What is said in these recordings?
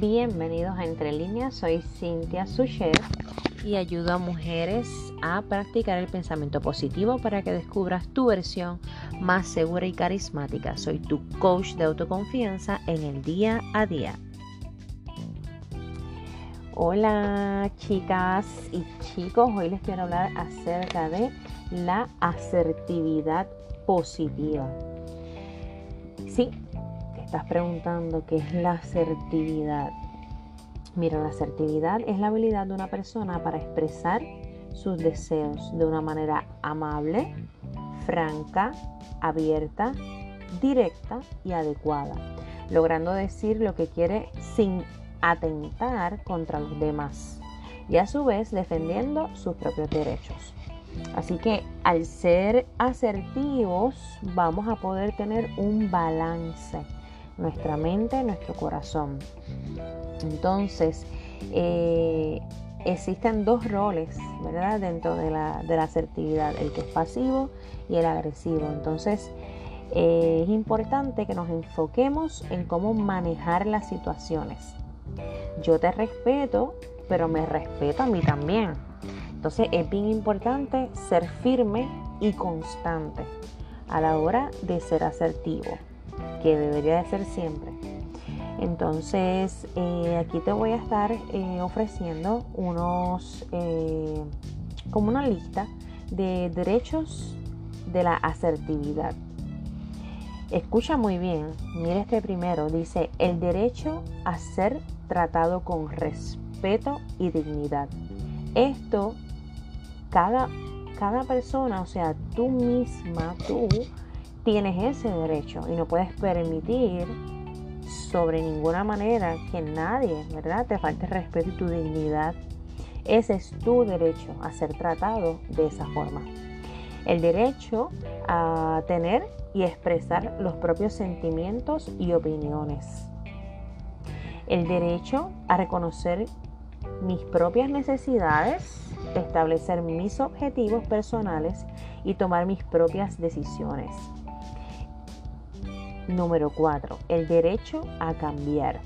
Bienvenidos a Entre Líneas, soy Cintia Sucher y ayudo a mujeres a practicar el pensamiento positivo para que descubras tu versión más segura y carismática. Soy tu coach de autoconfianza en el día a día. Hola chicas y chicos, hoy les quiero hablar acerca de la asertividad positiva. Sí, estás preguntando qué es la asertividad. Mira, la asertividad es la habilidad de una persona para expresar sus deseos de una manera amable, franca, abierta, directa y adecuada, logrando decir lo que quiere sin atentar contra los demás y a su vez defendiendo sus propios derechos. Así que al ser asertivos vamos a poder tener un balance nuestra mente, nuestro corazón. Entonces, eh, existen dos roles, ¿verdad? Dentro de la, asertividad, el que es pasivo y el agresivo. Entonces, eh, es importante que nos enfoquemos en cómo manejar las situaciones. Yo te respeto, pero me respeto a mí también. Entonces es bien importante ser firme y constante a la hora de ser asertivo que debería de ser siempre. Entonces, eh, aquí te voy a estar eh, ofreciendo unos, eh, como una lista de derechos de la asertividad. Escucha muy bien, mira este primero, dice el derecho a ser tratado con respeto y dignidad. Esto, cada, cada persona, o sea, tú misma, tú tienes ese derecho y no puedes permitir sobre ninguna manera que nadie, ¿verdad?, te falte respeto y tu dignidad. Ese es tu derecho a ser tratado de esa forma. El derecho a tener y expresar los propios sentimientos y opiniones. El derecho a reconocer mis propias necesidades, establecer mis objetivos personales y tomar mis propias decisiones. Número 4. El derecho a cambiar.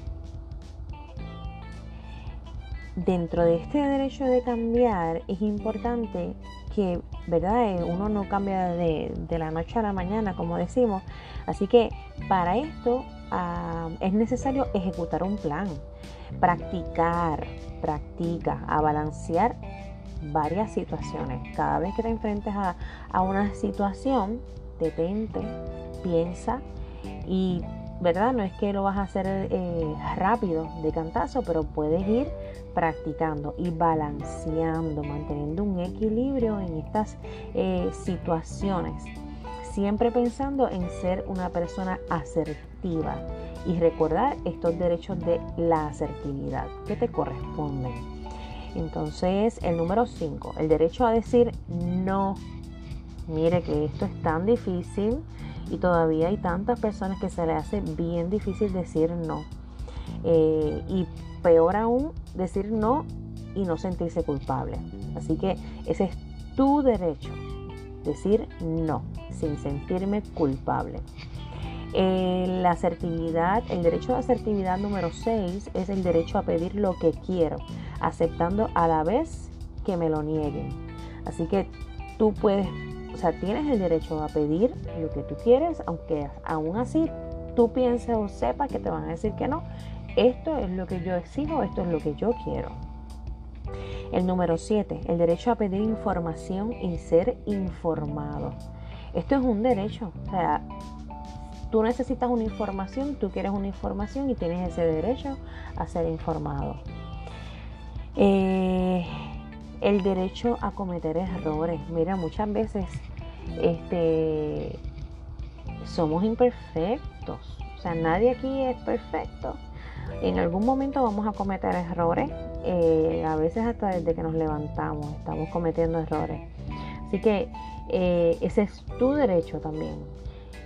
Dentro de este derecho de cambiar es importante que, ¿verdad? Eh, uno no cambia de, la noche a la mañana, como decimos. Así que para esto ah, es necesario ejecutar un plan, practicar, practica, a balancear varias situaciones. Cada vez que te enfrentes a, a una situación, detente, piensa y, ¿verdad? No es que lo vas a hacer eh, rápido de cantazo, pero puedes ir practicando y balanceando, manteniendo un equilibrio en estas eh, situaciones. Siempre pensando en ser una persona asertiva y recordar estos derechos de la asertividad que te corresponden. Entonces, el número 5, el derecho a decir no. Mire que esto es tan difícil y todavía hay tantas personas que se le hace bien difícil decir no. Eh, y peor aún, decir no y no sentirse culpable. Así que ese es tu derecho, decir no, sin sentirme culpable. Eh, la asertividad, el derecho de asertividad número 6 es el derecho a pedir lo que quiero, aceptando a la vez que me lo nieguen. Así que tú puedes sea, tienes el derecho a pedir lo que tú quieres, aunque aún así tú pienses o sepas que te van a decir que no. Esto es lo que yo exijo, esto es lo que yo quiero. El número 7, el derecho a pedir información y ser informado. Esto es un derecho. O sea, tú necesitas una información, tú quieres una información y tienes ese derecho a ser informado. Eh, el derecho a cometer errores. Mira, muchas veces este, somos imperfectos. O sea, nadie aquí es perfecto. En algún momento vamos a cometer errores. Eh, a veces hasta desde que nos levantamos estamos cometiendo errores. Así que eh, ese es tu derecho también.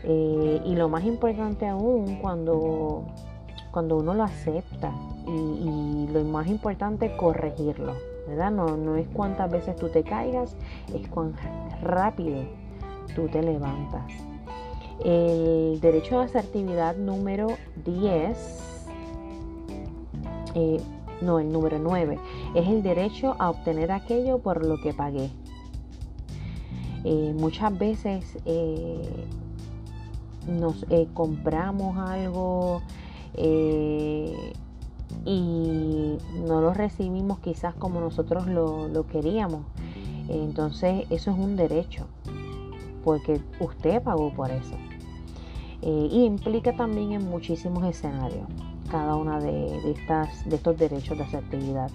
Eh, y lo más importante aún cuando, cuando uno lo acepta y, lo más importante corregirlo. No, es cuántas veces tú te caigas, es cuán rápido tú te levantas. El derecho de asertividad número 10 Eh, no, el número 9 es el derecho a obtener aquello por lo que pagué. Eh, muchas veces eh, nos compramos algo y no lo recibimos quizás como nosotros lo queríamos. Entonces eso es un derecho, porque usted pagó por eso. Eh, y implica también en muchísimos escenarios cada uno de, de estos derechos de asertividad.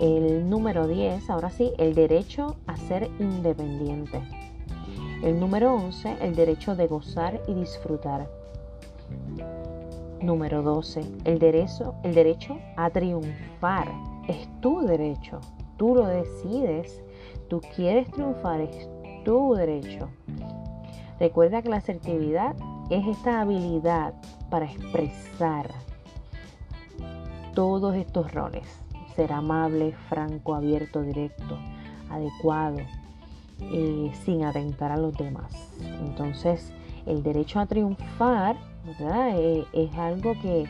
El número 10, ahora sí, el derecho a ser independiente. El número 11, el derecho de gozar y disfrutar. Número 12, el derecho, el derecho a triunfar. Es tu derecho, tú lo decides, tú quieres triunfar, es tu derecho. Recuerda que la asertividad es esta habilidad para expresar todos estos roles. Ser amable, franco, abierto, directo, adecuado, eh, sin atentar a los demás. Entonces, el derecho a triunfar eh, es algo que,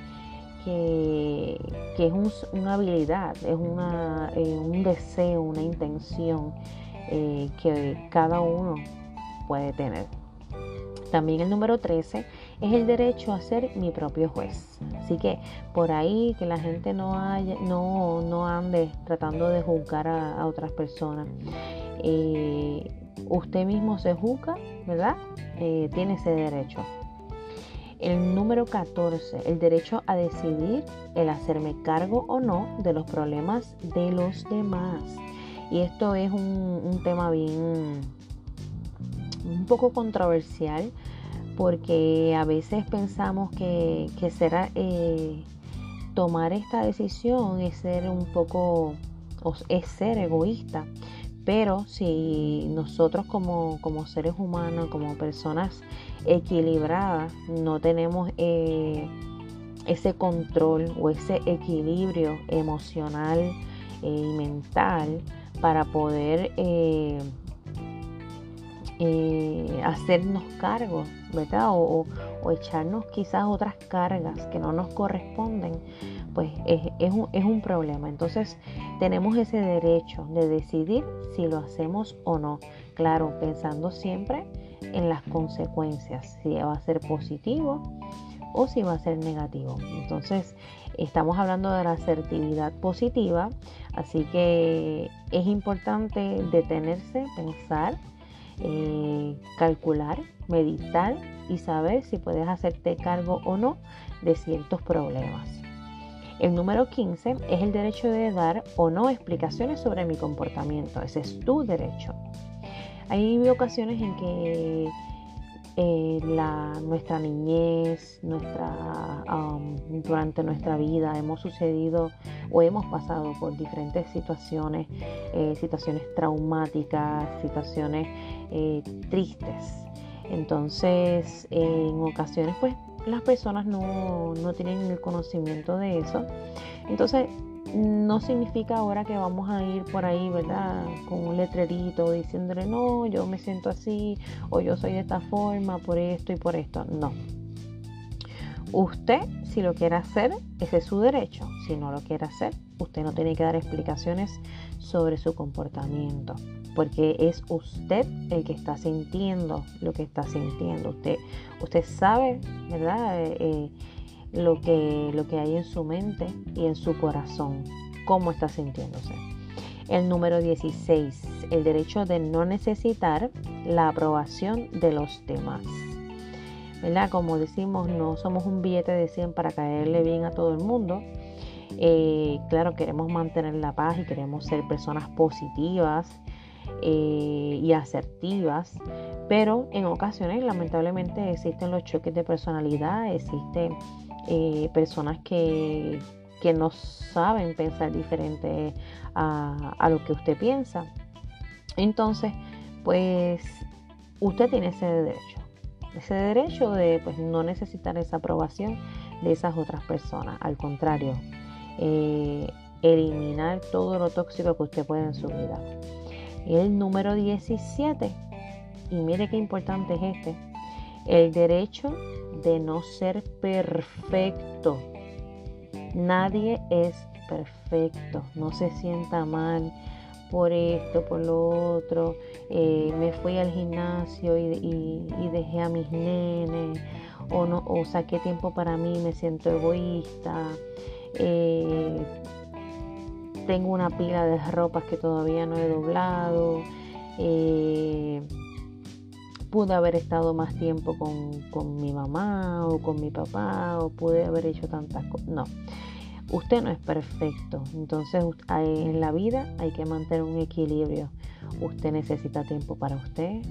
que, es una habilidad, es una, eh, un deseo, una intención que cada uno puede tener. También el número 13 es el derecho a ser mi propio juez. Así que por ahí que la gente no, haya, no, no ande tratando de juzgar a, otras personas. Eh, usted mismo se juzga, ¿verdad? Eh, tiene ese derecho. El número 14, el derecho a decidir el hacerme cargo o no de los problemas de los demás. Y esto es un, tema bien, un poco controversial porque a veces pensamos que, que será, eh, tomar esta decisión es ser un poco, es ser egoísta. Pero si nosotros como, seres humanos, como personas equilibradas, no tenemos eh, ese control o ese equilibrio emocional eh, y mental para poder eh, hacernos cargo, ¿verdad? O, echarnos quizás otras cargas que no nos corresponden, pues es, un, es un problema. Entonces tenemos ese derecho de decidir si lo hacemos o no. Claro, pensando siempre en las consecuencias, si va a ser positivo o si va a ser negativo. Entonces, estamos hablando de la asertividad positiva, así que es importante detenerse, pensar eh, calcular, meditar y saber si puedes hacerte cargo o no de ciertos problemas. El número 15 es el derecho de dar o no explicaciones sobre mi comportamiento. Ese es tu derecho. Hay ocasiones en que eh, nuestra niñez, nuestra, durante nuestra vida hemos sucedido o hemos pasado por diferentes situaciones, eh, situaciones traumáticas, situaciones eh, tristes. Entonces, en ocasiones, pues las personas no, no tienen el conocimiento de eso. Entonces, no significa ahora que vamos a ir por ahí, ¿verdad? Con un letrerito diciéndole, no, yo me siento así, o yo soy de esta forma, por esto y por esto. No. Usted, si lo quiere hacer, ese es su derecho. Si no lo quiere hacer, usted no tiene que dar explicaciones sobre su comportamiento, porque es usted el que está sintiendo lo que está sintiendo. Usted, usted sabe, ¿verdad? Eh, eh, lo que, lo que hay en su mente y en su corazón, cómo está sintiéndose. El número 16, el derecho de no necesitar la aprobación de los demás. ¿verdad? Como decimos, no somos un billete de 100 para caerle bien a todo el mundo. Eh, claro, queremos mantener la paz y queremos ser personas positivas eh, y asertivas, pero en ocasiones lamentablemente existen los choques de personalidad, existen eh, personas que, no saben pensar diferente a, a, lo que usted piensa. Entonces, pues usted tiene ese derecho, ese derecho de pues, no necesitar esa aprobación de esas otras personas. Al contrario, eh, eliminar todo lo tóxico que usted puede en su vida. El número 17, y mire qué importante es este, el derecho de no ser perfecto. Nadie es perfecto, no se sienta mal por esto, por lo otro. Eh, me fui al gimnasio y, dejé a mis nenes, o, no, o saqué tiempo para mí, me siento egoísta. Eh, tengo una pila de ropas que todavía no he doblado. Eh, pude haber estado más tiempo con, mi mamá o con mi papá o pude haber hecho tantas cosas. No, usted no es perfecto. Entonces en la vida hay que mantener un equilibrio. Usted necesita tiempo para usted.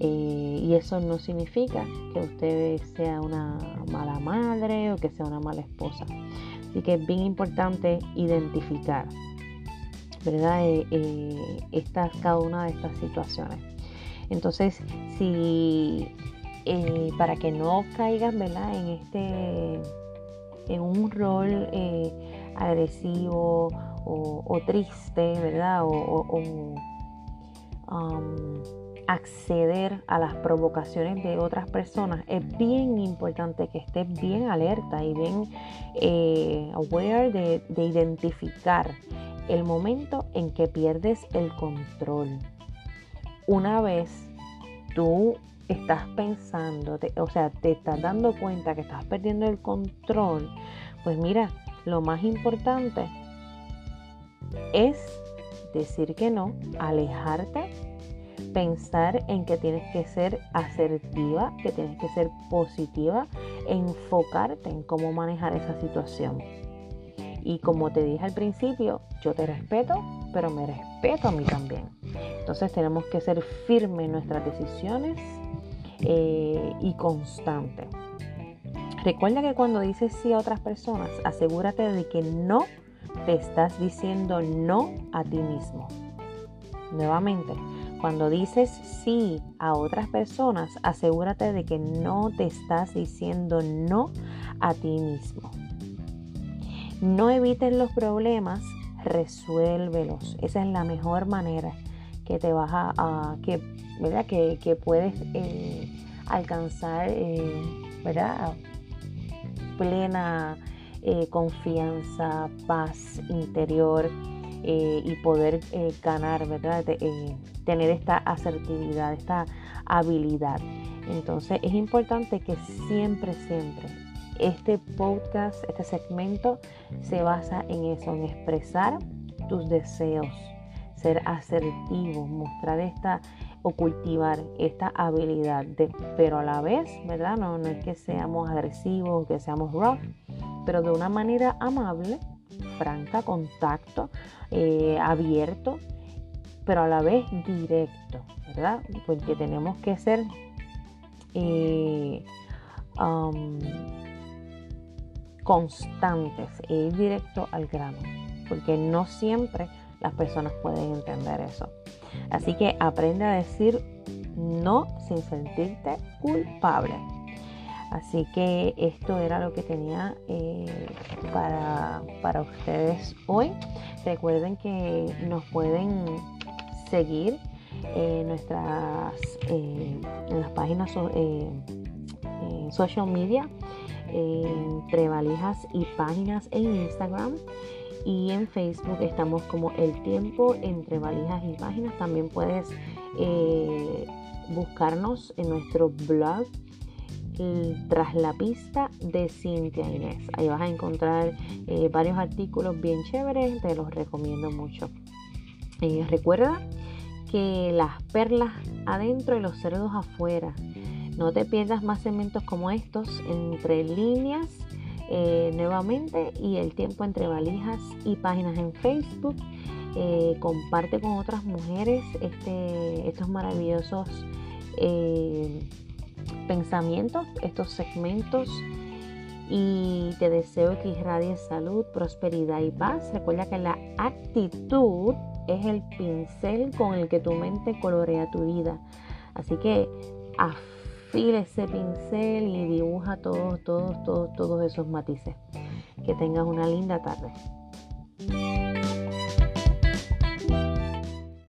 Eh, y eso no significa que usted sea una mala madre o que sea una mala esposa. Así que es bien importante identificar, ¿verdad? Eh, eh, cada una de estas situaciones. Entonces, si eh, para que no caigan, ¿verdad? En este, en un rol agresivo o, triste, ¿verdad? O, um, acceder a las provocaciones de otras personas, es bien importante que estés bien alerta y bien eh, aware de identificar el momento en que pierdes el control. Una vez tú estás pensando, o sea, te estás dando cuenta que estás perdiendo el control, pues mira, lo más importante es decir que no, alejarte pensar en que tienes que ser asertiva, que tienes que ser positiva, enfocarte en cómo manejar esa situación. Y como te dije al principio, yo te respeto, pero me respeto a mí también. Entonces tenemos que ser firmes en nuestras decisiones eh, y constante. Recuerda que cuando dices sí a otras personas, asegúrate de que no te estás diciendo no a ti mismo. Nuevamente, cuando dices sí a otras personas, asegúrate de que no te estás diciendo no a ti mismo. No evites los problemas, resuélvelos. Esa es la mejor manera que te vas a, que, ¿verdad? Que, puedes eh, alcanzar eh, ¿verdad? plena eh, confianza, paz interior y poder ganar, ¿verdad? tener esta asertividad, esta habilidad. Entonces es importante que siempre, siempre este podcast, este segmento se basa en eso, en expresar tus deseos, ser asertivo, mostrar esta o cultivar esta habilidad, pero a la vez, ¿verdad? No, no es que seamos agresivos, que seamos rough, pero de una manera amable, franca, contacto, eh, abierto, pero a la vez directo, ¿verdad? Porque tenemos que ser eh, um, constantes e ir directo al grano, porque no siempre las personas pueden entender eso. Así que aprende a decir no sin sentirte culpable. Así que esto era lo que tenía eh, para, para ustedes hoy. Recuerden que nos pueden seguir en nuestras eh, en las páginas eh, social media entre valijas y páginas en Instagram y en Facebook estamos como el tiempo entre valijas y páginas. También puedes eh, buscarnos en nuestro blog tras la pista de Cintia Inés. Ahí vas a encontrar varios artículos bien chéveres te los recomiendo mucho. Recuerda que las perlas adentro y los cerdos afuera. No te pierdas más segmentos como estos entre líneas eh, nuevamente y el tiempo entre valijas y páginas en Facebook. Eh, comparte con otras mujeres este, estos maravillosos eh, pensamientos, estos segmentos y te deseo que irradies salud, prosperidad y paz. Recuerda que la actitud es el pincel con el que tu mente colorea tu vida. Así que perfil, ese pincel y dibuja todos, todos, todos, todos esos matices. Que tengas una linda tarde.